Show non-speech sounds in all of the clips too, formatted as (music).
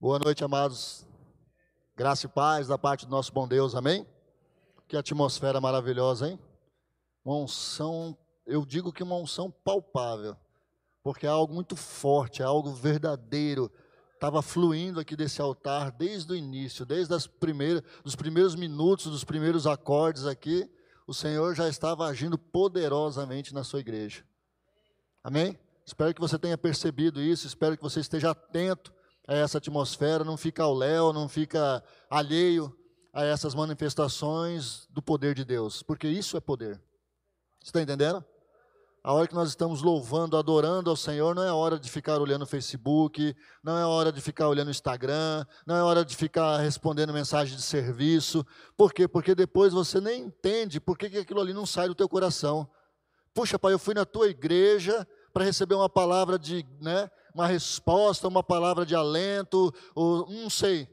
Boa noite, amados. Graça e paz da parte do nosso bom Deus, amém? Que atmosfera maravilhosa, hein? Uma unção, eu digo que uma unção palpável, porque é algo muito forte, é algo verdadeiro. Estava fluindo aqui desse altar desde o início, desde as primeiras, dos primeiros minutos, dos primeiros acordes aqui, o Senhor já estava agindo poderosamente na sua igreja. Amém? Espero que você tenha percebido isso, espero que você esteja atento a essa atmosfera, não fica ao léu, não fica alheio a essas manifestações do poder de Deus, porque isso é poder. Está entendendo? A hora que nós estamos louvando, adorando ao Senhor, não é hora de ficar olhando o Facebook, não é hora de ficar olhando o Instagram, não é hora de ficar respondendo mensagem de serviço. Por quê? Porque depois você nem entende por que aquilo ali não sai do teu coração. Puxa, pai, eu fui na tua igreja para receber uma palavra de, né, uma resposta, uma palavra de alento, ou não sei.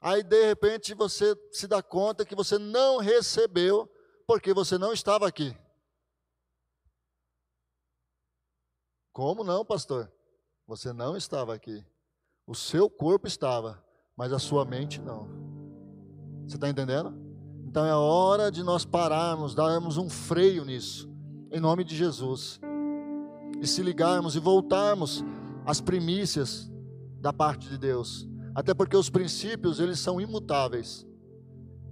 Aí de repente você se dá conta que você não recebeu porque você não estava aqui. Como não, pastor? Você não estava aqui. O seu corpo estava, mas a sua mente não. Você está entendendo? Então é hora de nós pararmos, darmos um freio nisso, em nome de Jesus, e se ligarmos e voltarmos as primícias da parte de Deus. Até porque os princípios, eles são imutáveis.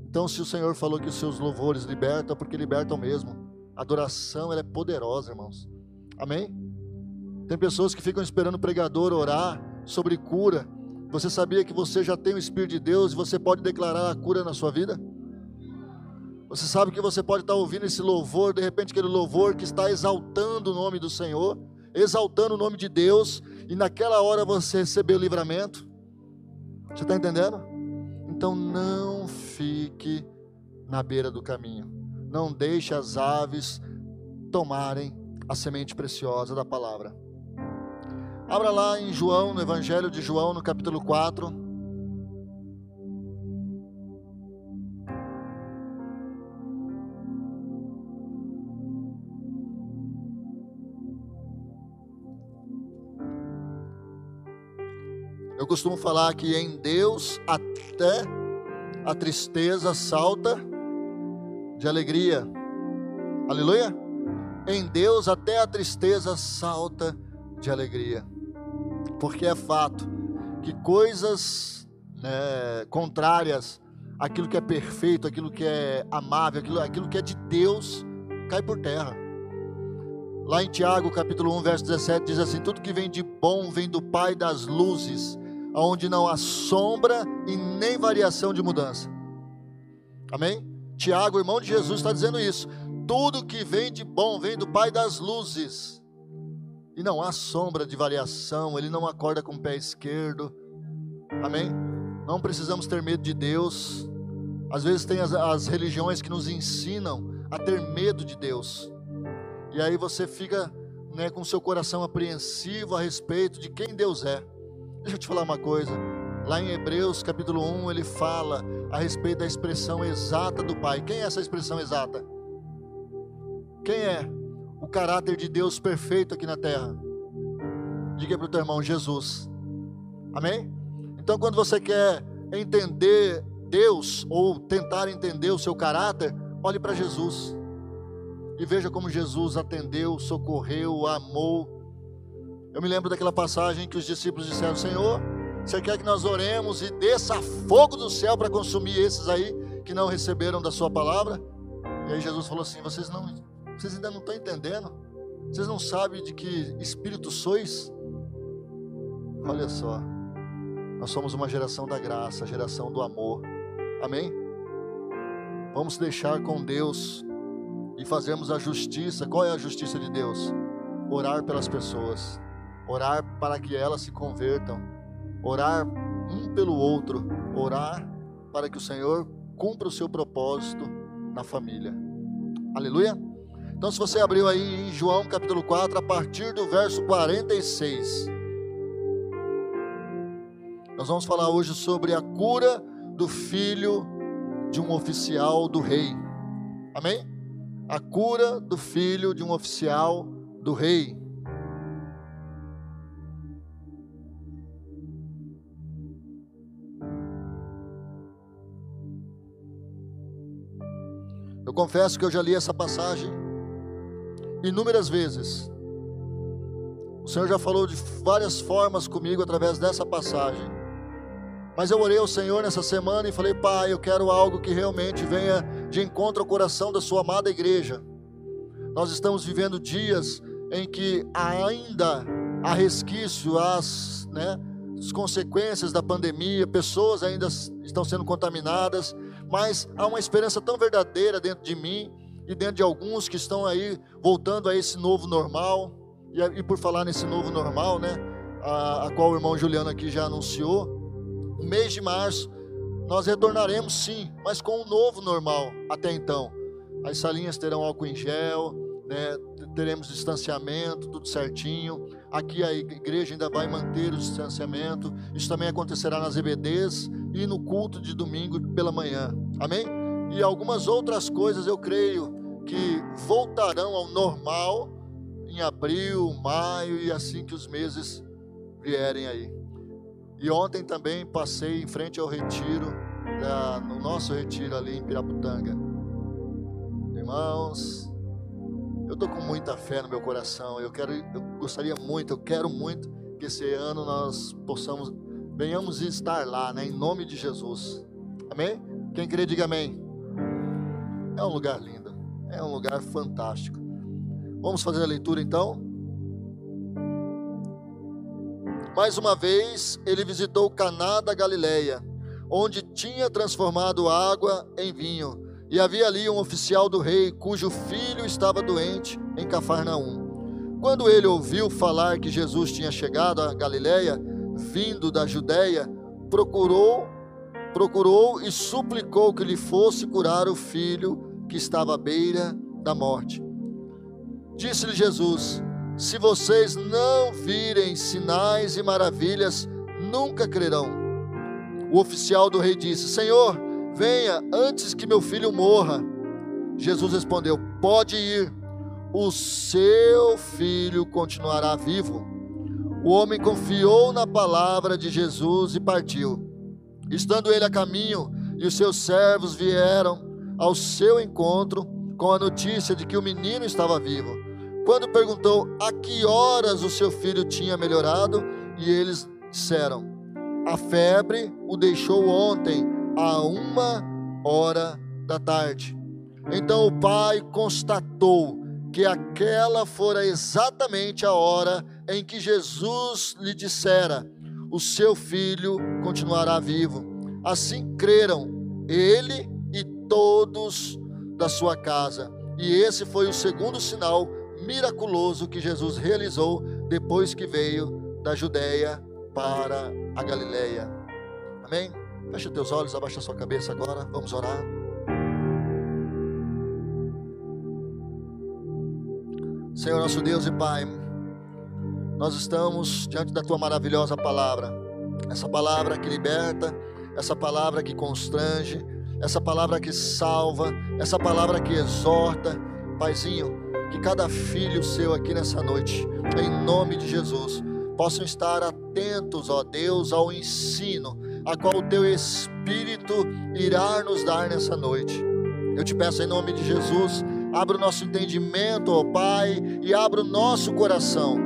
Então, se o Senhor falou que os seus louvores libertam, é porque libertam mesmo. A adoração, ela é poderosa, irmãos. Amém? Tem pessoas que ficam esperando o pregador orar sobre cura. Você sabia que você já tem o Espírito de Deus e você pode declarar a cura na sua vida? Você sabe que você pode estar ouvindo esse louvor, de repente aquele louvor que está exaltando o nome do Senhor, exaltando o nome de Deus, e naquela hora você recebeu o livramento. Você está entendendo? Então não fique na beira do caminho. Não deixe as aves tomarem a semente preciosa da palavra. Abra lá em João, no Evangelho de João, no capítulo 4. Eu costumo falar que em Deus até a tristeza salta de alegria. Aleluia? Em Deus até a tristeza salta de alegria. Porque é fato que coisas né, contrárias àquilo que é perfeito, aquilo que é amável, aquilo, aquilo que é de Deus, cai por terra. Lá em Tiago, capítulo 1, verso 17, diz assim: Tudo que vem de bom vem do Pai das luzes, onde não há sombra e nem variação de mudança. Amém? Tiago, irmão de Jesus, está dizendo isso. Tudo que vem de bom vem do Pai das luzes. E não há sombra de variação, ele não acorda com o pé esquerdo. Amém? Não precisamos ter medo de Deus. Às vezes tem as, as religiões que nos ensinam a ter medo de Deus. E aí você fica né, com seu coração apreensivo a respeito de quem Deus é. Deixa eu te falar uma coisa. Lá em Hebreus capítulo 1, ele fala a respeito da expressão exata do Pai. Quem é essa expressão exata? Quem é o caráter de Deus perfeito aqui na terra? Diga para o teu irmão, Jesus. Amém? Então, quando você quer entender Deus ou tentar entender o seu caráter, olhe para Jesus e veja como Jesus atendeu, socorreu, amou eu me lembro daquela passagem que os discípulos disseram: Senhor, você quer que nós oremos e desça fogo do céu para consumir esses aí que não receberam da Sua palavra? E aí Jesus falou assim: Vocês não, vocês ainda não estão entendendo? Vocês não sabem de que espírito sois? Olha só, nós somos uma geração da graça, geração do amor. Amém? Vamos deixar com Deus e fazermos a justiça. Qual é a justiça de Deus? Orar pelas pessoas orar para que elas se convertam, orar um pelo outro, orar para que o Senhor cumpra o seu propósito na família. Aleluia? Então, se você abriu aí em João capítulo 4, a partir do verso 46, nós vamos falar hoje sobre a cura do filho de um oficial do rei. Amém? A cura do filho de um oficial do rei. Eu confesso que eu já li essa passagem inúmeras vezes. O Senhor já falou de várias formas comigo através dessa passagem. Mas eu orei ao Senhor nessa semana e falei, Pai, eu quero algo que realmente venha de encontro ao coração da Sua amada igreja. Nós estamos vivendo dias em que ainda há resquício, as, né, as consequências da pandemia, pessoas ainda estão sendo contaminadas, mas há uma esperança tão verdadeira dentro de mim e dentro de alguns que estão aí voltando a esse novo normal. E, por falar nesse novo normal, né, a, a qual o irmão Juliano aqui já anunciou, o mês de março nós retornaremos sim, mas com um novo normal até então. As salinhas terão álcool em gel, né, teremos distanciamento, tudo certinho. Aqui a igreja ainda vai manter o distanciamento. Isso também acontecerá nas EBDs e no culto de domingo pela manhã. Amém? E algumas outras coisas eu creio que voltarão ao normal em abril, maio e assim que os meses vierem aí. E ontem também passei em frente ao retiro, da, no nosso retiro ali em Piraputanga. Irmãos, eu estou com muita fé no meu coração. Eu quero, eu gostaria muito, eu quero muito que esse ano nós possamos, venhamos estar lá, né? Em nome de Jesus. Amém? Quem crê, diga amém. É um lugar lindo, é um lugar fantástico. Vamos fazer a leitura então? Mais uma vez, ele visitou Caná da Galileia, onde tinha transformado água em vinho. E havia ali um oficial do rei, cujo filho estava doente em Cafarnaum. Quando ele ouviu falar que Jesus tinha chegado a Galiléia, vindo da Judéia, procurou, procurou e suplicou que lhe fosse curar o filho que estava à beira da morte. Disse-lhe Jesus: Se vocês não virem sinais e maravilhas, nunca crerão. O oficial do rei disse: Senhor, Venha antes que meu filho morra. Jesus respondeu: Pode ir, o seu filho continuará vivo. O homem confiou na palavra de Jesus e partiu. Estando ele a caminho, e os seus servos vieram ao seu encontro com a notícia de que o menino estava vivo. Quando perguntou a que horas o seu filho tinha melhorado, e eles disseram: A febre o deixou ontem a uma hora da tarde. Então o pai constatou que aquela fora exatamente a hora em que Jesus lhe dissera: O seu filho continuará vivo. Assim creram ele e todos da sua casa. E esse foi o segundo sinal miraculoso que Jesus realizou depois que veio da Judéia para a Galileia. Amém? Feche os teus olhos, abaixa sua cabeça agora. Vamos orar. Senhor nosso Deus e Pai, nós estamos diante da tua maravilhosa palavra. Essa palavra que liberta, essa palavra que constrange, essa palavra que salva, essa palavra que exorta. Paizinho, que cada filho seu aqui nessa noite, em nome de Jesus, possam estar atentos, ó Deus, ao ensino a qual o teu Espírito irá nos dar nessa noite. Eu te peço em nome de Jesus, abra o nosso entendimento, ó Pai, e abra o nosso coração,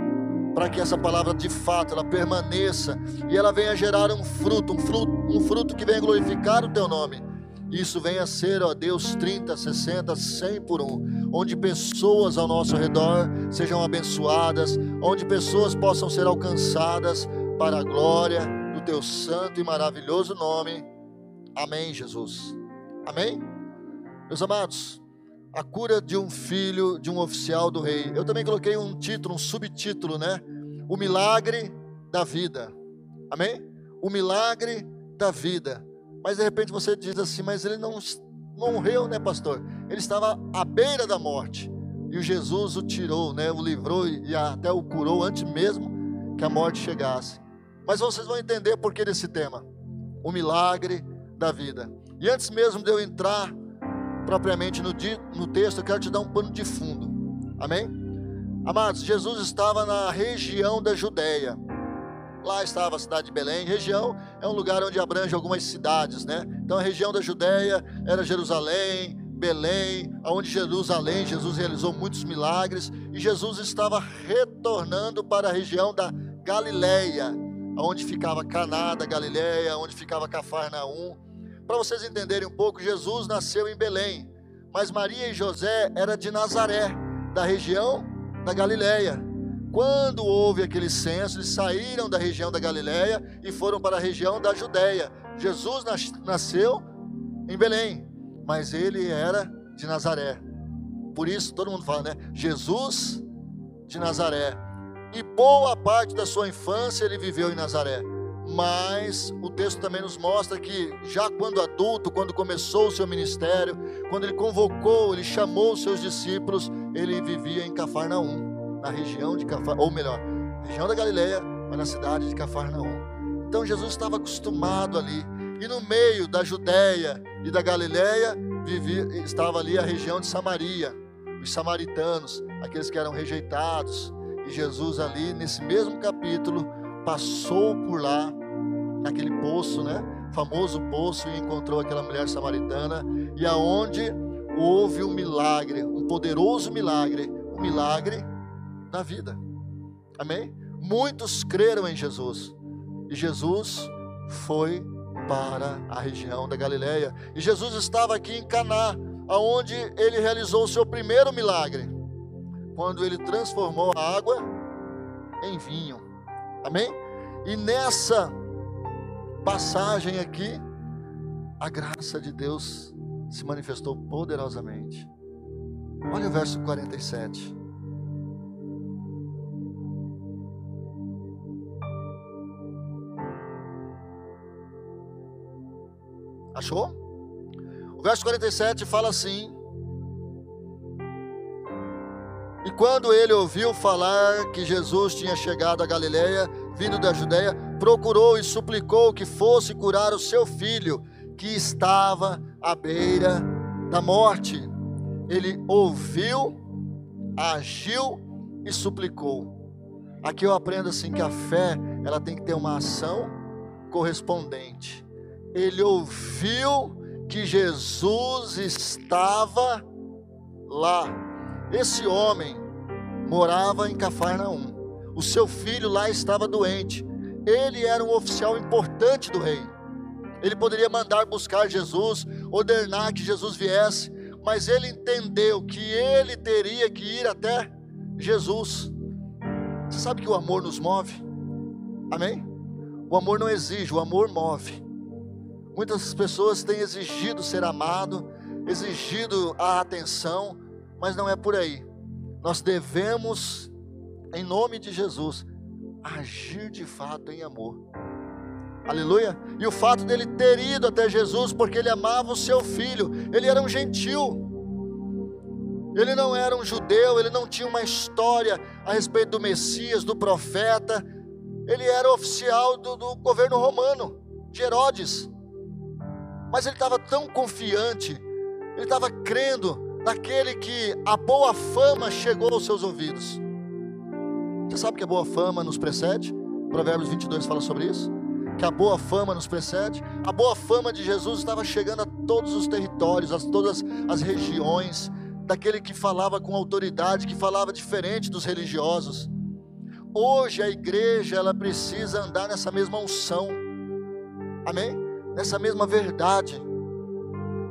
para que essa palavra de fato ela permaneça e ela venha gerar um fruto, um fruto, um fruto que venha glorificar o teu nome. Isso venha a ser, ó Deus, 30, 60, 100 por um, onde pessoas ao nosso redor sejam abençoadas, onde pessoas possam ser alcançadas para a glória teu santo e maravilhoso nome. Amém, Jesus. Amém? Meus amados, a cura de um filho de um oficial do rei. Eu também coloquei um título, um subtítulo, né? O milagre da vida. Amém? O milagre da vida. Mas de repente você diz assim, mas ele não morreu, né, pastor? Ele estava à beira da morte. E o Jesus o tirou, né? O livrou e até o curou antes mesmo que a morte chegasse. Mas vocês vão entender por que desse tema: o milagre da vida. E antes mesmo de eu entrar propriamente no, no texto, eu quero te dar um pano de fundo. Amém? Amados, Jesus estava na região da Judéia. Lá estava a cidade de Belém. Região é um lugar onde abrange algumas cidades, né? Então a região da Judéia era Jerusalém, Belém, aonde Jerusalém, Jesus realizou muitos milagres e Jesus estava retornando para a região da Galileia, onde ficava Caná da Galileia, onde ficava Cafarnaum. Para vocês entenderem um pouco, Jesus nasceu em Belém, mas Maria e José era de Nazaré, da região da Galileia. Quando houve aquele censo, eles saíram da região da Galileia e foram para a região da Judéia. Jesus nasceu em Belém, mas ele era de Nazaré. Por isso todo mundo fala, né? Jesus de Nazaré. E boa parte da sua infância ele viveu em Nazaré. Mas o texto também nos mostra que já quando adulto, quando começou o seu ministério, quando ele convocou, ele chamou os seus discípulos, ele vivia em Cafarnaum, na região de Cafarnaum, ou melhor, região da Galileia, mas na cidade de Cafarnaum. Então Jesus estava acostumado ali. E no meio da Judéia e da Galileia vivia, estava ali a região de Samaria, os samaritanos, aqueles que eram rejeitados. E Jesus ali nesse mesmo capítulo passou por lá, naquele poço, né? Famoso poço, e encontrou aquela mulher samaritana, e aonde houve um milagre, um poderoso milagre, um milagre da vida. Amém? Muitos creram em Jesus, e Jesus foi para a região da Galileia. E Jesus estava aqui em Caná, aonde ele realizou o seu primeiro milagre, quando ele transformou a água em vinho. Amém? E nessa passagem aqui, a graça de Deus se manifestou poderosamente. Olha o verso 47. Achou? O verso 47 fala assim: E quando ele ouviu falar que Jesus tinha chegado a Galiléia, vindo da Judéia, procurou e suplicou que fosse curar o seu filho, que estava à beira da morte. Ele ouviu, agiu e suplicou. Aqui eu aprendo assim que a fé, ela tem que ter uma ação correspondente. Ele ouviu que Jesus estava lá esse homem morava em Cafarnaum. O seu filho lá estava doente. Ele era um oficial importante do rei. Ele poderia mandar buscar Jesus, ordenar que Jesus viesse, mas ele entendeu que ele teria que ir até Jesus. Você sabe que o amor nos move? Amém? O amor não exige, o amor move. Muitas pessoas têm exigido ser amado, exigido a atenção, mas não é por aí. Nós devemos, em nome de Jesus, agir de fato em amor. Aleluia. E o fato dele ter ido até Jesus porque ele amava o seu filho, ele era um gentil. Ele não era um judeu, ele não tinha uma história a respeito do Messias, do profeta. Ele era oficial do, do governo romano, de Herodes. Mas ele estava tão confiante, ele estava crendo daquele que a boa fama chegou aos seus ouvidos. Você sabe que a boa fama nos precede? Provérbios 22 fala sobre isso. Que a boa fama nos precede. A boa fama de Jesus estava chegando a todos os territórios, a todas as regiões, daquele que falava com autoridade, que falava diferente dos religiosos. Hoje a igreja ela precisa andar nessa mesma unção. Amém? Nessa mesma verdade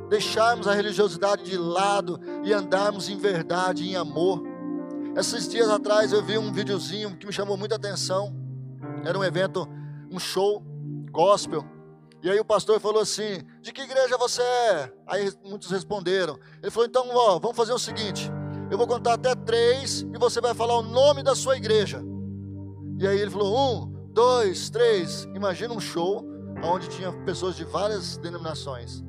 deixarmos a religiosidade de lado e andarmos em verdade, em amor. Esses dias atrás eu vi um videozinho que me chamou muita atenção. Era um evento, um show gospel. E aí o pastor falou assim: De que igreja você é? Aí muitos responderam. Ele falou: Então, ó, vamos fazer o seguinte: Eu vou contar até três e você vai falar o nome da sua igreja. E aí ele falou: Um, dois, três. Imagina um show onde tinha pessoas de várias denominações.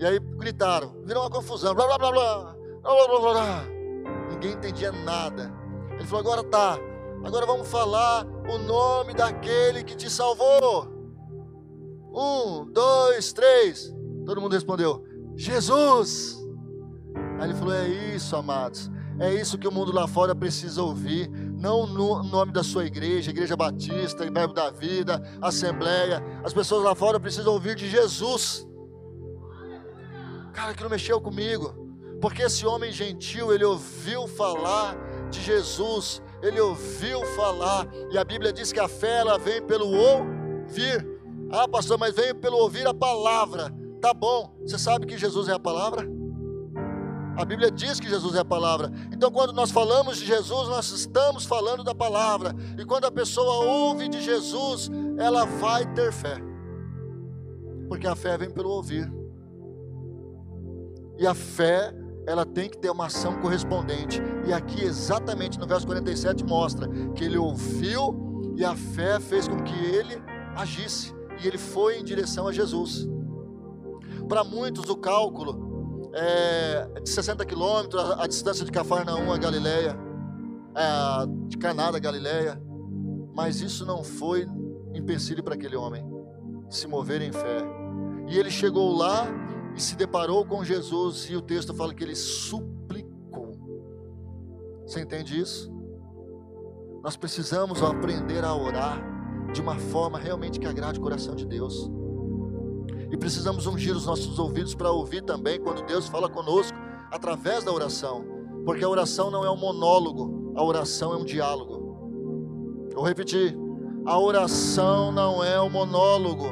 E aí gritaram, virou uma confusão, blá blá blá blá, blá blá blá blá. Ninguém entendia nada. Ele falou: agora tá, agora vamos falar o nome daquele que te salvou. Um, dois, três. Todo mundo respondeu: Jesus. Aí ele falou: é isso, amados. É isso que o mundo lá fora precisa ouvir. Não no nome da sua igreja, Igreja Batista, Verbo da Vida, Assembleia. As pessoas lá fora precisam ouvir de Jesus. Cara, aquilo mexeu comigo. Porque esse homem gentil, ele ouviu falar de Jesus, ele ouviu falar, e a Bíblia diz que a fé ela vem pelo ouvir. Ah, pastor, mas vem pelo ouvir a palavra. Tá bom, você sabe que Jesus é a palavra? A Bíblia diz que Jesus é a palavra. Então, quando nós falamos de Jesus, nós estamos falando da palavra. E quando a pessoa ouve de Jesus, ela vai ter fé. Porque a fé vem pelo ouvir. E a fé, ela tem que ter uma ação correspondente. E aqui, exatamente no verso 47, mostra que ele ouviu e a fé fez com que ele agisse. E ele foi em direção a Jesus. Para muitos, o cálculo é, de 60 quilômetros, a, distância de Cafarnaum a Galileia, é, de Caná da Galileia, mas isso não foi empecilho para aquele homem se mover em fé. E ele chegou lá e se deparou com Jesus, e o texto fala que ele suplicou. Você entende isso? Nós precisamos aprender a orar de uma forma realmente que agrade o coração de Deus. E precisamos ungir os nossos ouvidos para ouvir também quando Deus fala conosco através da oração. Porque a oração não é um monólogo, a oração é um diálogo. Vou repetir: a oração não é um monólogo.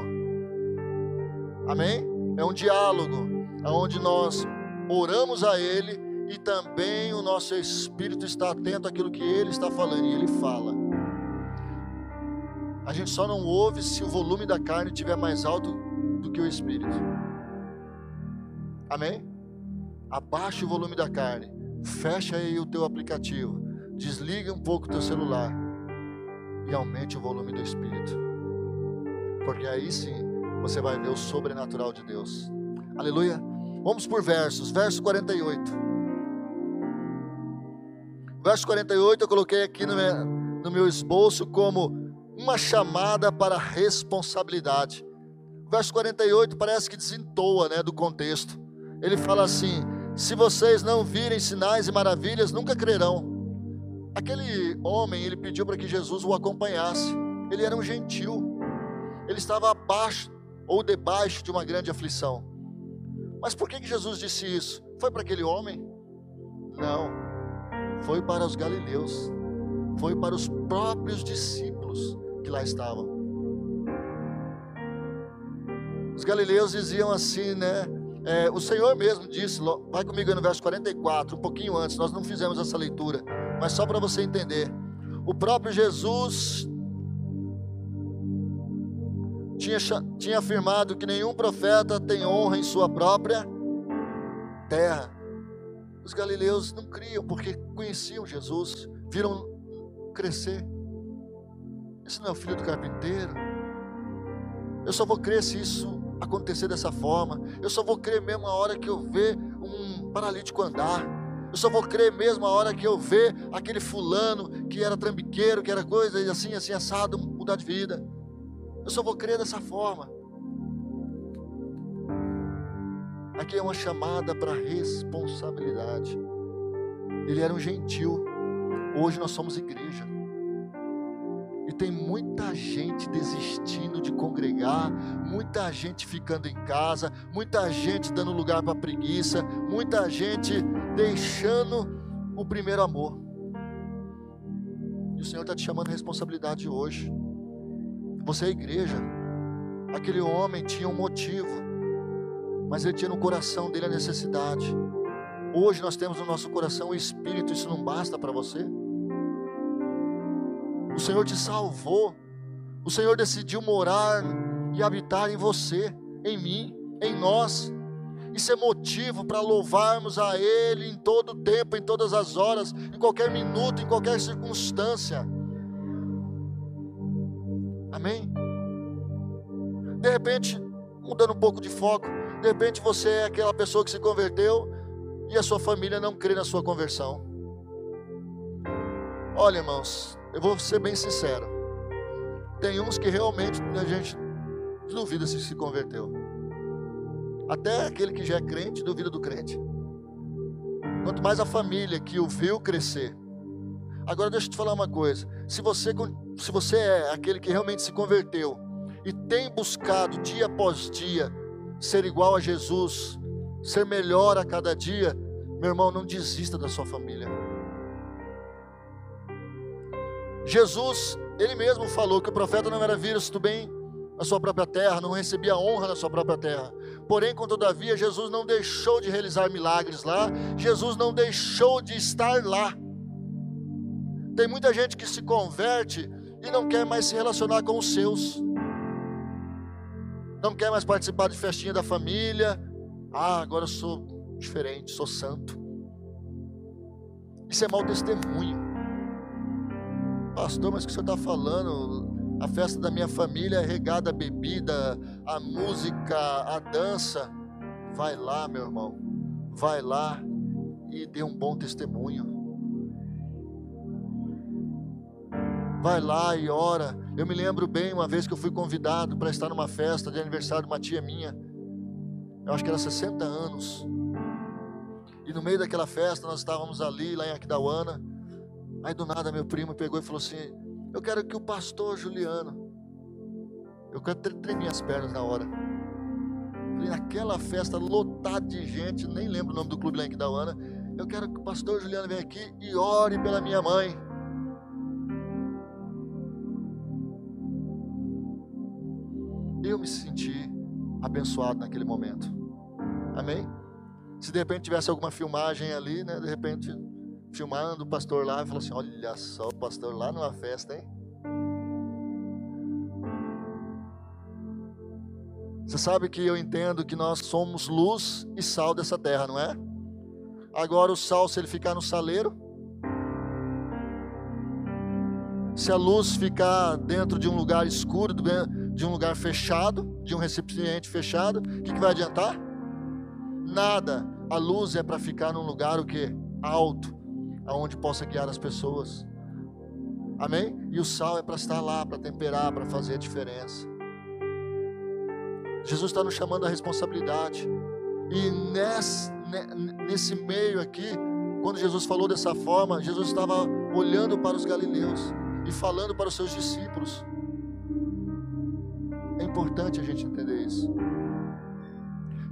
Amém? É um diálogo, onde nós oramos a Ele e também o nosso espírito está atento àquilo que Ele está falando e Ele fala. A gente só não ouve se o volume da carne estiver mais alto do que o espírito. Amém? Abaixe o volume da carne. Fecha aí o teu aplicativo. Desliga um pouco o teu celular. E aumente o volume do espírito. Porque aí sim você vai ver o sobrenatural de Deus. Aleluia. Vamos por versos. Verso 48. Verso 48 eu coloquei aqui no meu, no meu esboço como uma chamada para responsabilidade verso 48 parece que desentoa né, do contexto. Ele fala assim: Se vocês não virem sinais e maravilhas, nunca crerão. Aquele homem, ele pediu para que Jesus o acompanhasse. Ele era um gentil. Ele estava abaixo ou debaixo de uma grande aflição. Mas por que, Jesus disse isso? Foi para aquele homem? Não. Foi para os galileus. Foi para os próprios discípulos que lá estavam. Os galileus diziam assim, né? É, o Senhor mesmo disse, vai comigo no verso 44, um pouquinho antes, nós não fizemos essa leitura, mas só para você entender. O próprio Jesus tinha, tinha afirmado que nenhum profeta tem honra em sua própria terra. Os galileus não criam porque conheciam Jesus, viram crescer. Esse não é o filho do carpinteiro. Eu só vou crer se isso acontecer dessa forma. Eu só vou crer mesmo a hora que eu ver um paralítico andar. Eu só vou crer mesmo a hora que eu ver aquele fulano que era trambiqueiro, que era coisa assim, assim, assado, mudar de vida. Eu só vou crer dessa forma. Aqui é uma chamada para responsabilidade. Ele era um gentil. Hoje nós somos igreja. E tem muita gente desistindo de congregar, muita gente ficando em casa, muita gente dando lugar para preguiça, muita gente deixando o primeiro amor. E o Senhor está te chamando a responsabilidade hoje. Você é igreja. Aquele homem tinha um motivo, mas ele tinha no coração dele a necessidade. Hoje nós temos no nosso coração o Espírito, isso não basta para você? O Senhor te salvou. O Senhor decidiu morar e habitar em você, em mim, em nós. Isso é motivo para louvarmos a Ele em todo tempo, em todas as horas, em qualquer minuto, em qualquer circunstância. Amém? De repente, mudando um pouco de foco, de repente você é aquela pessoa que se converteu e a sua família não crê na sua conversão. Olha, irmãos, eu vou ser bem sincero. Tem uns que realmente a gente duvida se se converteu. Até aquele que já é crente duvida do crente. Quanto mais a família que o viu crescer. Agora deixa eu te falar uma coisa. Se você, se você é aquele que realmente se converteu e tem buscado dia após dia ser igual a Jesus, ser melhor a cada dia, Meu irmão, não desista da sua família. Jesus, ele mesmo falou que o profeta não era visto bem na sua própria terra, não recebia honra na sua própria terra. Porém, todavia, Jesus não deixou de realizar milagres lá, Jesus não deixou de estar lá. Tem muita gente que se converte e não quer mais se relacionar com os seus, não quer mais participar de festinha da família. Ah, agora eu sou diferente, sou santo. Isso é mau testemunho. Pastor, mas o que o senhor está falando? A festa da minha família é regada a bebida, a música, a dança. Vai lá, meu irmão. Vai lá e dê um bom testemunho. Vai lá e ora. Eu me lembro bem uma vez que eu fui convidado para estar numa festa de aniversário de uma tia minha. Eu acho que era 60 anos. E no meio daquela festa nós estávamos ali, lá em Aquidauana. Aí do nada meu primo pegou e falou assim: Eu quero que o pastor Juliano. Eu quero tremer as pernas na hora. Falei, naquela festa lotada de gente, nem lembro o nome do clube lá em Aquidauana. Eu quero que o pastor Juliano venha aqui e ore pela minha mãe. Eu me senti abençoado naquele momento. Amém? Se de repente tivesse alguma filmagem ali, né? De repente, filmando o pastor lá, e falou assim: Olha só, o pastor lá numa festa, hein? Você sabe que eu entendo que nós somos luz e sal dessa terra, não é? Agora, o sal, se ele ficar no saleiro, se a luz ficar dentro de um lugar escuro, de um lugar fechado, de um recipiente fechado, o que, que vai adiantar? Nada. A luz é para ficar num lugar o que? Alto, aonde possa guiar as pessoas. Amém? E o sal é para estar lá, para temperar, para fazer a diferença. Jesus está nos chamando a responsabilidade. E nesse, nesse meio aqui, quando Jesus falou dessa forma, Jesus estava olhando para os galileus e falando para os seus discípulos importante a gente entender isso.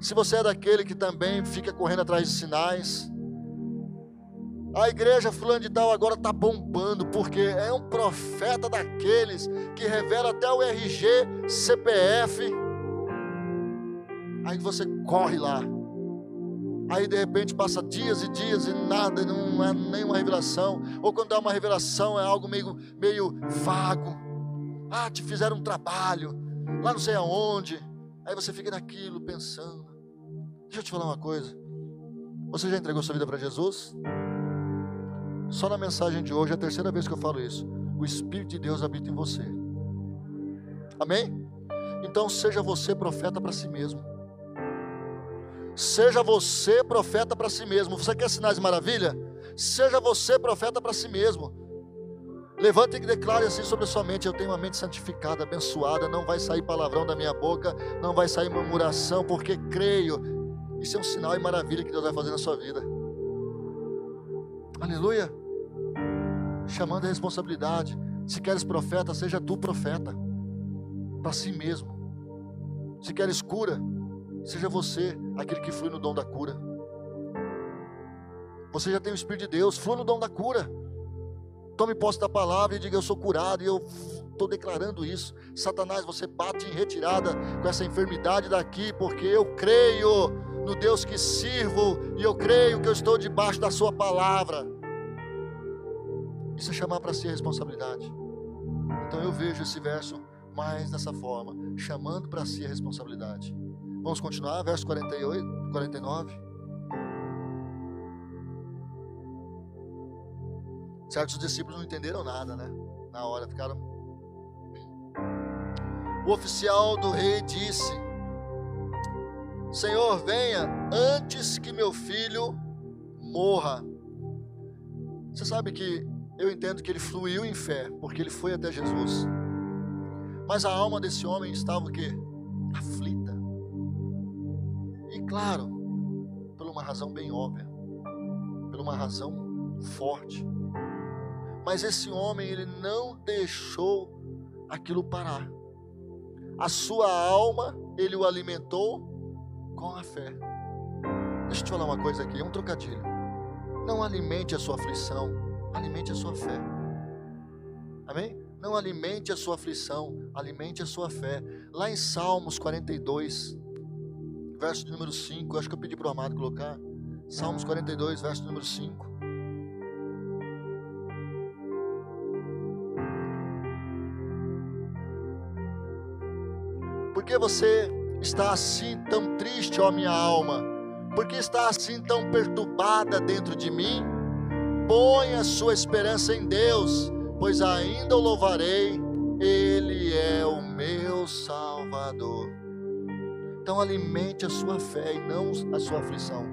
Se você é daquele que também fica correndo atrás de sinais, a igreja fulano de tal agora está bombando, porque é um profeta daqueles que revela até o RG, CPF. Aí você corre lá. Aí de repente passa dias e dias e nada, não é nenhuma revelação. Ou quando dá uma revelação é algo meio, meio vago. Ah, te fizeram um trabalho lá não sei aonde. Aí você fica naquilo pensando. Deixa eu te falar uma coisa. Você já entregou sua vida para Jesus? Só na mensagem de hoje é a terceira vez que eu falo isso. O Espírito de Deus habita em você. Amém? Então seja você profeta para si mesmo. Seja você profeta para si mesmo. Você quer sinais de maravilha? Seja você profeta para si mesmo. Levante e declare assim sobre a sua mente: Eu tenho uma mente santificada, abençoada. Não vai sair palavrão da minha boca, não vai sair murmuração, porque creio. Isso é um sinal e maravilha que Deus vai fazer na sua vida. Aleluia. Chamando a responsabilidade. Se queres profeta, seja tu profeta. Para si mesmo. Se queres cura, seja você aquele que flui no dom da cura. Você já tem o Espírito de Deus, flui no dom da cura. Tome posse da palavra e diga: Eu sou curado, e eu estou declarando isso. Satanás, você bate em retirada com essa enfermidade daqui, porque eu creio no Deus que sirvo e eu creio que eu estou debaixo da Sua palavra. Isso é chamar para si a responsabilidade. Então eu vejo esse verso mais dessa forma, chamando para si a responsabilidade. Vamos continuar, verso 48, 49. Certos discípulos não entenderam nada, né? Na hora ficaram. O oficial do rei disse: Senhor, venha antes que meu filho morra. Você sabe que eu entendo que ele fluiu em fé, porque ele foi até Jesus. Mas a alma desse homem estava o quê? Aflita. E claro, por uma razão bem óbvia, por uma razão forte. Mas esse homem, ele não deixou aquilo parar. A sua alma, ele o alimentou com a fé. Deixa eu te falar uma coisa aqui, é um trocadilho. Não alimente a sua aflição, alimente a sua fé. Amém? Não alimente a sua aflição, alimente a sua fé. Lá em Salmos 42, verso número 5, acho que eu pedi para o amado colocar. Salmos 42, verso número 5. Que você está assim tão triste, ó minha alma? Por que está assim tão perturbada dentro de mim? Ponha sua esperança em Deus, pois ainda o louvarei, Ele é o meu Salvador. Então alimente a sua fé e não a sua aflição.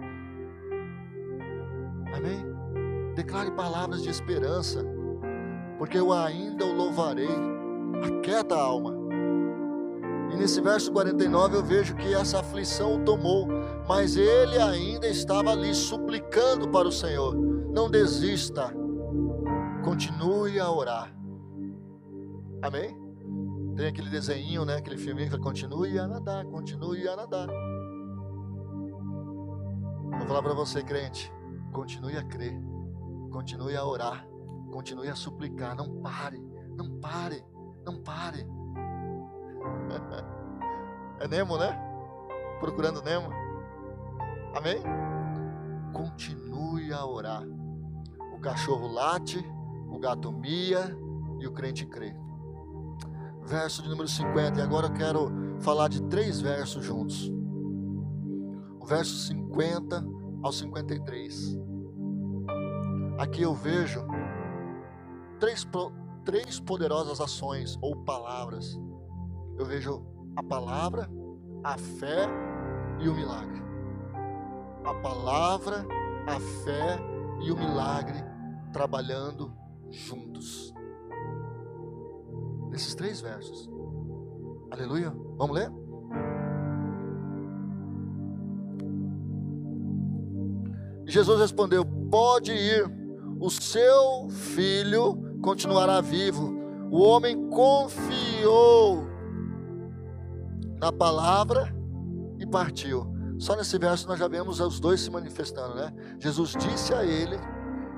Amém? Declare palavras de esperança, porque eu ainda o louvarei. Aquieta a alma. E nesse verso 49 eu vejo que essa aflição o tomou, mas ele ainda estava ali suplicando para o Senhor: não desista, continue a orar. Amém? Tem aquele desenho, né? Aquele filminho que continue a nadar, continue a nadar. Vou falar para você, crente, continue a crer, continue a orar, continue a suplicar, não pare, não pare, não pare. É Nemo, né? Procurando Nemo. Amém? Continue a orar. O cachorro late, o gato mia e o crente crê. Verso de número 50. E agora eu quero falar de três versos juntos. O verso 50 ao 53. Aqui eu vejo três, três poderosas ações ou palavras eu vejo a palavra, a fé e o milagre. A palavra, a fé e o milagre trabalhando juntos. Nesses três versos. Aleluia. Vamos ler? Jesus respondeu: Pode ir, o seu filho continuará vivo. O homem confiou na palavra e partiu. Só nesse verso nós já vemos os dois se manifestando, né? Jesus disse a ele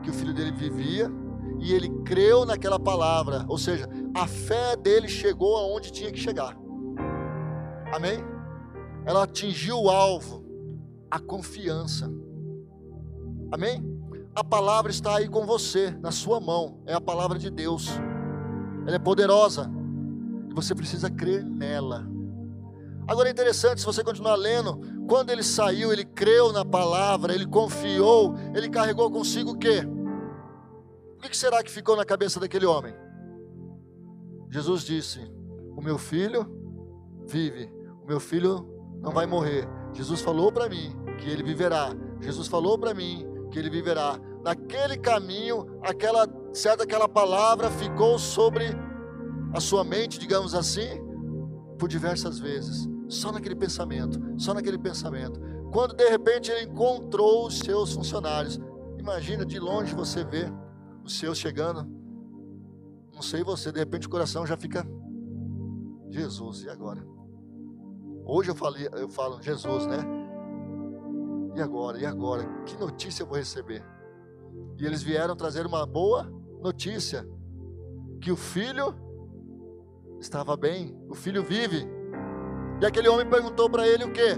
que o filho dele vivia e ele creu naquela palavra, ou seja, a fé dele chegou aonde tinha que chegar. Amém? Ela atingiu o alvo, a confiança. Amém? A palavra está aí com você, na sua mão, é a palavra de Deus. Ela é poderosa e você precisa crer nela. Agora é interessante, se você continuar lendo, quando ele saiu, ele creu na palavra, ele confiou, ele carregou consigo o quê? O que será que ficou na cabeça daquele homem? Jesus disse: O meu filho vive, o meu filho não vai morrer. Jesus falou para mim que ele viverá. Jesus falou para mim que ele viverá. Naquele caminho, aquela certa aquela palavra ficou sobre a sua mente, digamos assim, por diversas vezes só naquele pensamento, só naquele pensamento. Quando de repente ele encontrou os seus funcionários, imagina de longe você vê os seus chegando. Não sei você, de repente o coração já fica Jesus, e agora? Hoje eu falei, eu falo Jesus, né? E agora? E agora? Que notícia eu vou receber? E eles vieram trazer uma boa notícia: que o filho estava bem, o filho vive. E aquele homem perguntou para ele o que?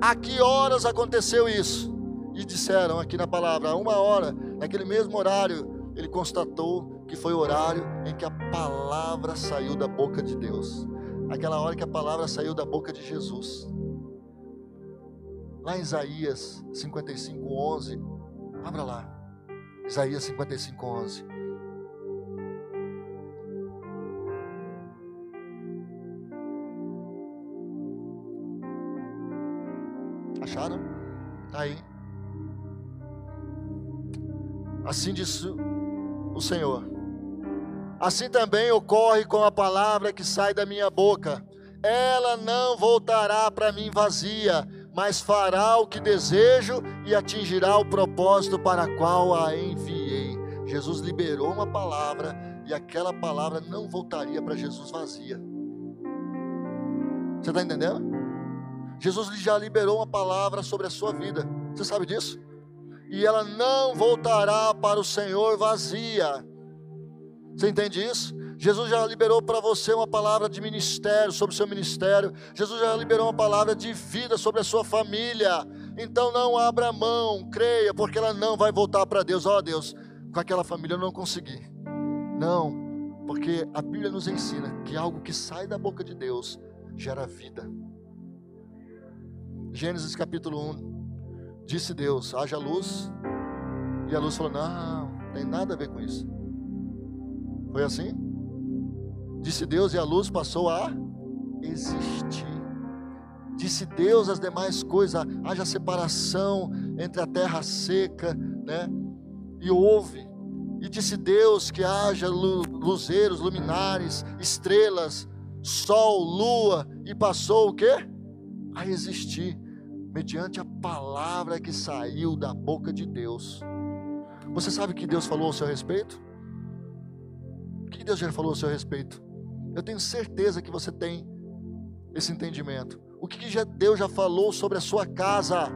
A que horas aconteceu isso? E disseram aqui na palavra, uma hora, naquele mesmo horário, ele constatou que foi o horário em que a palavra saiu da boca de Deus. Aquela hora que a palavra saiu da boca de Jesus. Lá em Isaías 55, 11, abra lá. Isaías 55, 11. Acharam? Está aí. Assim disse o Senhor. Assim também ocorre com a palavra que sai da minha boca. Ela não voltará para mim vazia, mas fará o que desejo e atingirá o propósito para qual a enviei. Jesus liberou uma palavra e aquela palavra não voltaria para Jesus vazia. Você está entendendo? Jesus já liberou uma palavra sobre a sua vida. Você sabe disso? e ela não voltará para o Senhor vazia. Você entende isso? Jesus já liberou para você uma palavra de ministério sobre o seu ministério. Jesus já liberou uma palavra de vida sobre a sua família. Então não abra mão, creia, porque ela não vai voltar para Deus. Ó oh, Deus, com aquela família eu não consegui. Não, porque a Bíblia nos ensina que algo que sai da boca de Deus gera vida. Gênesis capítulo 1. Disse Deus: haja luz. E a luz falou: não, não tem nada a ver com isso. Foi assim? Disse Deus e a luz passou a existir. Disse Deus as demais coisas, haja separação entre a terra seca, né? E houve. E disse Deus que haja luzeiros, luminares, estrelas, sol, lua, e passou o quê? A existir, mediante a palavra que saiu da boca de Deus. Você sabe o que Deus falou ao seu respeito? O que Deus já falou ao seu respeito? Eu tenho certeza que você tem esse entendimento. O que Deus já falou sobre a sua casa?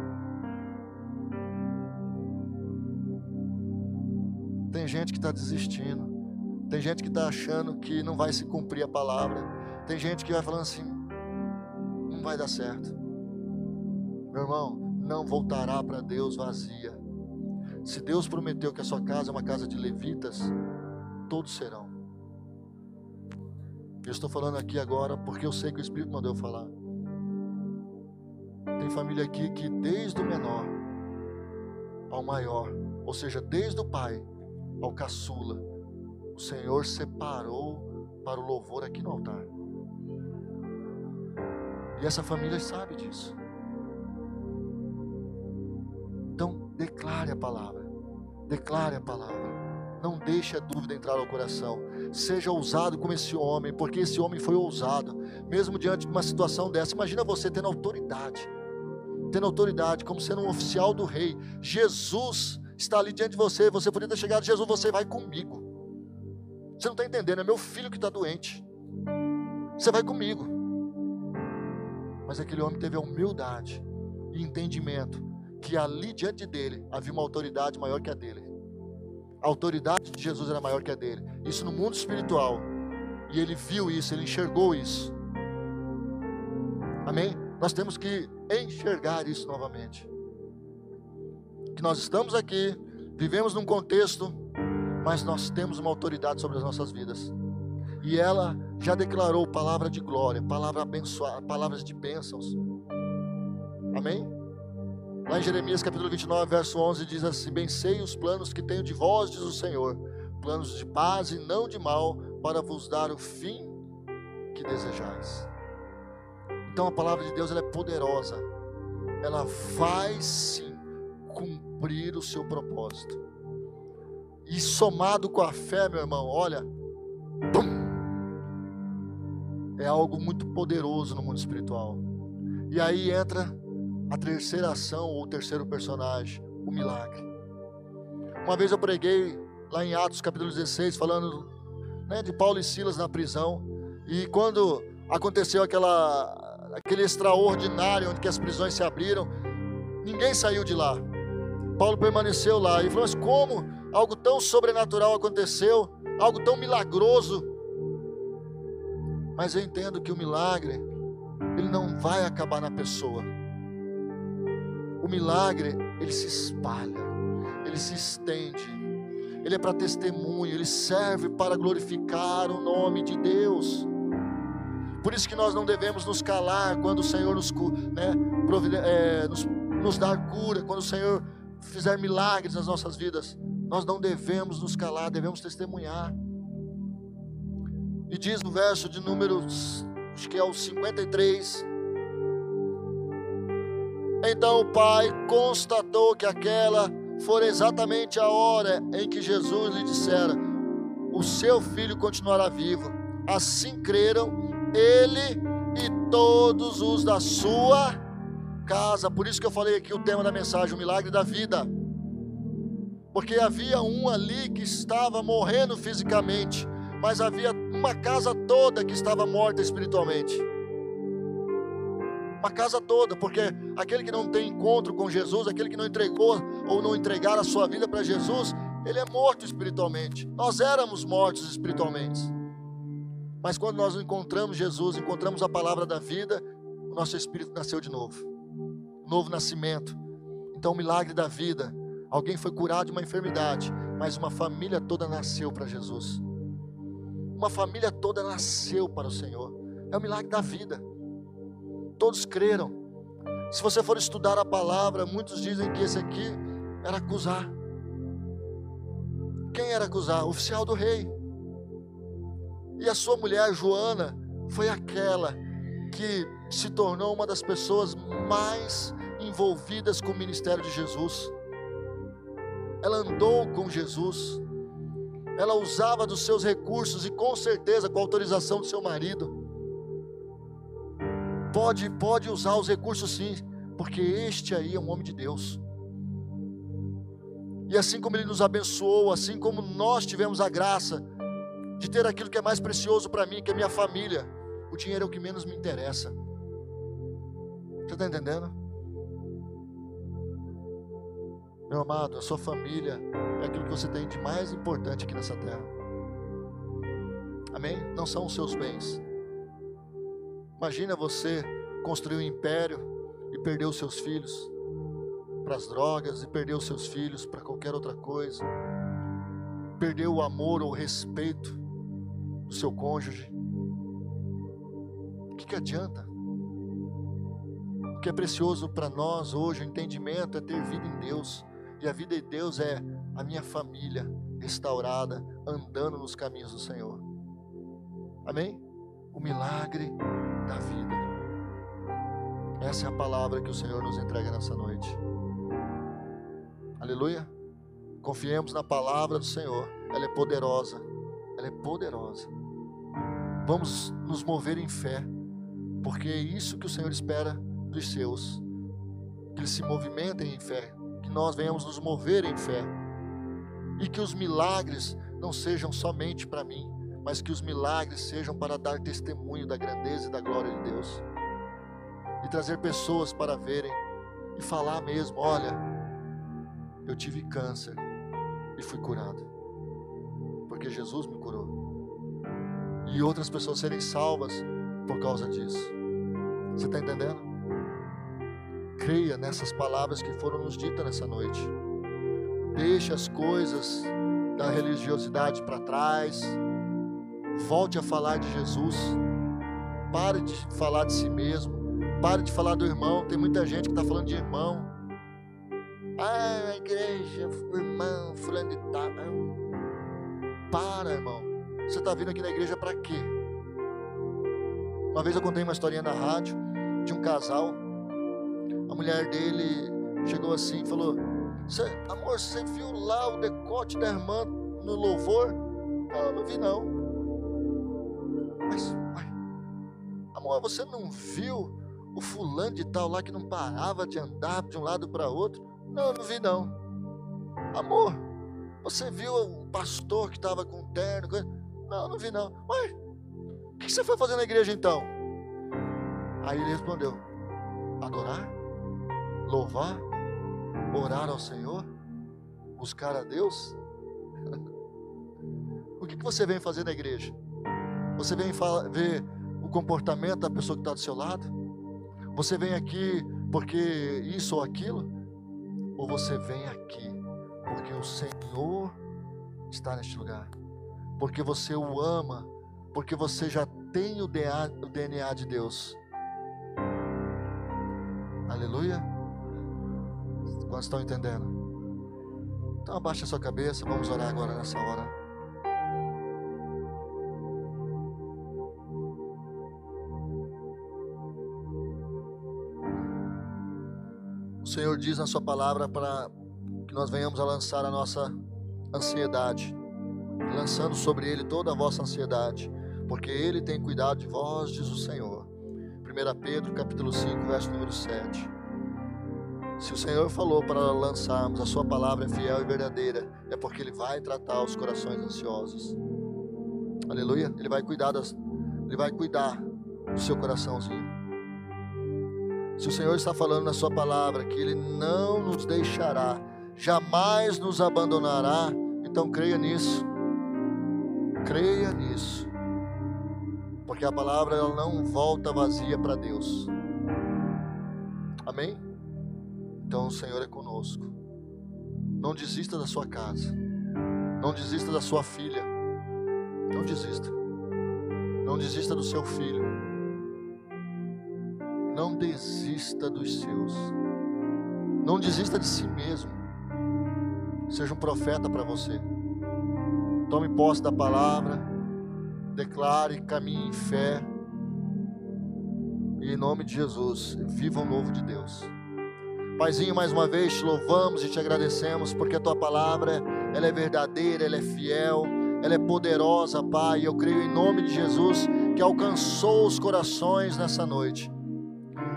Tem gente que está desistindo. Tem gente que está achando que não vai se cumprir a palavra. Tem gente que vai falando assim: não vai dar certo. Meu irmão, não voltará para Deus vazia. Se Deus prometeu que a sua casa é uma casa de levitas, todos serão. Eu estou falando aqui agora porque eu sei que o Espírito mandou eu falar. Tem família aqui que desde o menor ao maior, ou seja, desde o pai ao caçula, o Senhor separou para o louvor aqui no altar. E essa família sabe disso. Declare a palavra. Declare a palavra. Não deixe a dúvida entrar ao coração. Seja ousado como esse homem, porque esse homem foi ousado, mesmo diante de uma situação dessa. Imagina você tendo autoridade, tendo autoridade, como sendo um oficial do rei. Jesus está ali diante de você. Você poderia ter chegado, Jesus, você vai comigo. Você não está entendendo, é meu filho que está doente. Você vai comigo. Mas aquele homem teve a humildade e entendimento que ali diante dele havia uma autoridade maior que a dele. A autoridade de Jesus era maior que a dele. Isso no mundo espiritual. E ele viu isso, ele enxergou isso. Amém? Nós temos que enxergar isso novamente que nós estamos aqui, vivemos num contexto, mas nós temos uma autoridade sobre as nossas vidas. E ela já declarou palavra de glória, palavra abençoada, palavras de bênçãos. Amém? Lá em Jeremias capítulo 29, verso 11 diz assim: Bem sei os planos que tenho de vós, diz o Senhor, planos de paz e não de mal, para vos dar o fim que desejais. Então a palavra de Deus ela é poderosa. Ela vai sim cumprir o seu propósito. E somado com a fé, meu irmão, olha, bum, é algo muito poderoso no mundo espiritual. E aí entra a terceira ação ou o terceiro personagem, o milagre. Uma vez eu preguei lá em Atos capítulo 16, falando né, de Paulo e Silas na prisão. E quando aconteceu aquela, aquele extraordinário onde que as prisões se abriram, ninguém saiu de lá. Paulo permaneceu lá e falou: Mas como algo tão sobrenatural aconteceu, algo tão milagroso? Mas eu entendo que o milagre, ele não vai acabar na pessoa. O milagre, ele se espalha, ele se estende, ele é para testemunho, ele serve para glorificar o nome de Deus. Por isso que nós não devemos nos calar quando o Senhor nos, né, é, nos, nos dar cura, quando o Senhor fizer milagres nas nossas vidas, nós não devemos nos calar, devemos testemunhar. E diz no verso de número, acho que é o 53. Então o pai constatou que aquela fora exatamente a hora em que Jesus lhe dissera: O seu filho continuará vivo. Assim creram ele e todos os da sua casa. Por isso que eu falei aqui o tema da mensagem, o milagre da vida. Porque havia um ali que estava morrendo fisicamente, mas havia uma casa toda que estava morta espiritualmente. Uma casa toda, porque aquele que não tem encontro com Jesus, aquele que não entregou ou não entregar a sua vida para Jesus, ele é morto espiritualmente. Nós éramos mortos espiritualmente. Mas quando nós encontramos Jesus, encontramos a palavra da vida, o nosso espírito nasceu de novo. Novo nascimento. Então, o milagre da vida. Alguém foi curado de uma enfermidade, mas uma família toda nasceu para Jesus. Uma família toda nasceu para o Senhor. É o milagre da vida. Todos creram. Se você for estudar a palavra, muitos dizem que esse aqui era acusar. Quem era acusar? O oficial do rei. E a sua mulher, Joana, foi aquela que se tornou uma das pessoas mais envolvidas com o ministério de Jesus. Ela andou com Jesus ela usava dos seus recursos e com certeza com a autorização do seu marido. Pode, pode usar os recursos sim, porque este aí é um homem de Deus. E assim como ele nos abençoou, assim como nós tivemos a graça de ter aquilo que é mais precioso para mim, que é minha família, o dinheiro é o que menos me interessa. Você está entendendo? Meu amado, a sua família é aquilo que você tem de mais importante aqui nessa terra. Amém? Não são os seus bens. Imagina você construir um império e perder os seus filhos para as drogas e perder os seus filhos para qualquer outra coisa. Perder o amor ou o respeito do seu cônjuge. O que, que adianta? O que é precioso para nós hoje, o entendimento é ter vida em Deus. E a vida de Deus é a minha família restaurada, andando nos caminhos do Senhor. Amém? O milagre da vida. Essa é a palavra que o Senhor nos entrega nessa noite. Aleluia. Confiemos na palavra do Senhor. Ela é poderosa. Ela é poderosa. Vamos nos mover em fé, porque é isso que o Senhor espera dos seus. Que eles se movimentem em fé, que nós venhamos nos mover em fé e que os milagres não sejam somente para mim, mas que os milagres sejam para dar testemunho da grandeza e da glória de Deus e trazer pessoas para verem e falar mesmo: olha, eu tive câncer e fui curado, porque Jesus me curou, e outras pessoas serem salvas por causa disso. Você está entendendo? Creia nessas palavras que foram nos ditas nessa noite. Deixe as coisas da religiosidade para trás. Volte a falar de Jesus. Pare de falar de si mesmo. Pare de falar do irmão. Tem muita gente que está falando de irmão. Ah, a igreja, irmão, fulano de tal. Para, irmão. Você está vindo aqui na igreja para quê? Uma vez eu contei uma historinha na rádio de um casal a mulher dele chegou assim e falou: Amor, você viu lá o decote da irmã no louvor? Não, não vi não. Amor, você não viu o fulano de tal lá que não parava de andar de um lado para outro? Não, não vi não. Amor, você viu o pastor que estava com terno? Não, não vi não. Uai, o que você foi fazer na igreja então? Aí ele respondeu: Adorar? louvar, orar ao Senhor, buscar a Deus? (laughs) o que, que você vem fazer na igreja? Você vem ver o comportamento da pessoa que está do seu lado? Você vem aqui porque isso ou aquilo? Ou você vem aqui porque o Senhor está neste lugar? Porque você o ama? Porque você já tem o DNA, de Deus? Aleluia. Quantos estão entendendo? Então abaixa a sua cabeça, vamos orar agora nessa hora. O Senhor diz na sua palavra para que nós venhamos a lançar a nossa ansiedade, lançando sobre ele toda a vossa ansiedade, porque ele tem cuidado de vós, diz o Senhor. 1 Pedro capítulo 5, verso número 7. Se o Senhor falou para lançarmos, a sua palavra é fiel e verdadeira, é porque Ele vai tratar os corações ansiosos. Aleluia. Ele vai cuidar das, Ele vai cuidar do seu coraçãozinho. Se o Senhor está falando na Sua palavra que Ele não nos deixará, jamais nos abandonará, então creia nisso. Creia nisso. Porque a palavra ela não volta vazia para Deus. Amém? Então o Senhor é conosco. Não desista da sua casa. Não desista da sua filha. Não desista. Não desista do seu filho. Não desista dos seus. Não desista de si mesmo. Seja um profeta para você. Tome posse da palavra. Declare, caminhe em fé. E em nome de Jesus, viva o novo de Deus. Paizinho, mais uma vez te louvamos e te agradecemos porque a tua palavra, ela é verdadeira, ela é fiel, ela é poderosa, Pai. Eu creio em nome de Jesus que alcançou os corações nessa noite.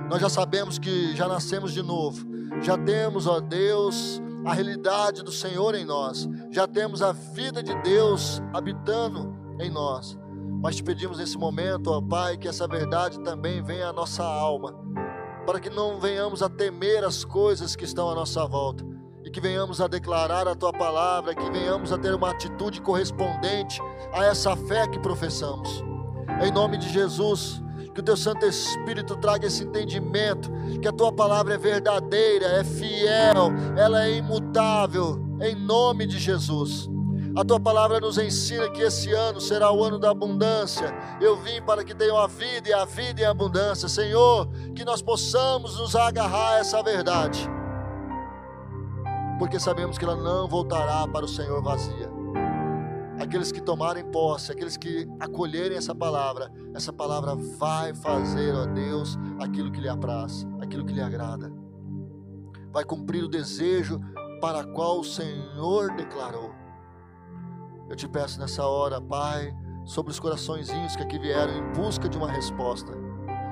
Nós já sabemos que já nascemos de novo, já temos, ó Deus, a realidade do Senhor em nós, já temos a vida de Deus habitando em nós. Mas te pedimos nesse momento, ó Pai, que essa verdade também venha à nossa alma para que não venhamos a temer as coisas que estão à nossa volta e que venhamos a declarar a tua palavra, que venhamos a ter uma atitude correspondente a essa fé que professamos. Em nome de Jesus, que o teu Santo Espírito traga esse entendimento, que a tua palavra é verdadeira, é fiel, ela é imutável, em nome de Jesus. A tua palavra nos ensina que esse ano será o ano da abundância. Eu vim para que tenham a vida e a vida em abundância. Senhor, que nós possamos nos agarrar a essa verdade. Porque sabemos que ela não voltará para o Senhor vazia. Aqueles que tomarem posse, aqueles que acolherem essa palavra, essa palavra vai fazer, ó Deus, aquilo que lhe apraz, aquilo que lhe agrada. Vai cumprir o desejo para qual o Senhor declarou. Eu te peço nessa hora, Pai, sobre os coraçõezinhos que aqui vieram em busca de uma resposta.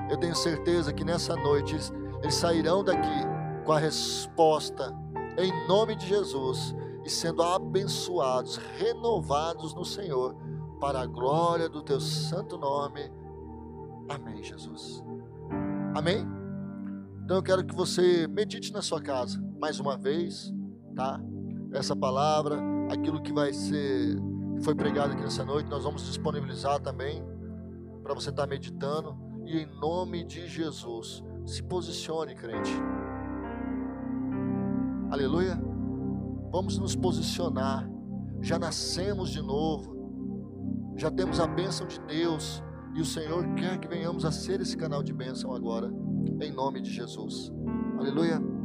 Eu tenho certeza que nessa noite eles sairão daqui com a resposta em nome de Jesus e sendo abençoados, renovados no Senhor, para a glória do teu santo nome. Amém, Jesus. Amém? Então eu quero que você medite na sua casa mais uma vez, tá? Essa palavra aquilo que vai ser foi pregado aqui nessa noite, nós vamos disponibilizar também para você estar tá meditando e em nome de Jesus, se posicione, crente. Aleluia. Vamos nos posicionar. Já nascemos de novo. Já temos a bênção de Deus e o Senhor quer que venhamos a ser esse canal de bênção agora, em nome de Jesus. Aleluia.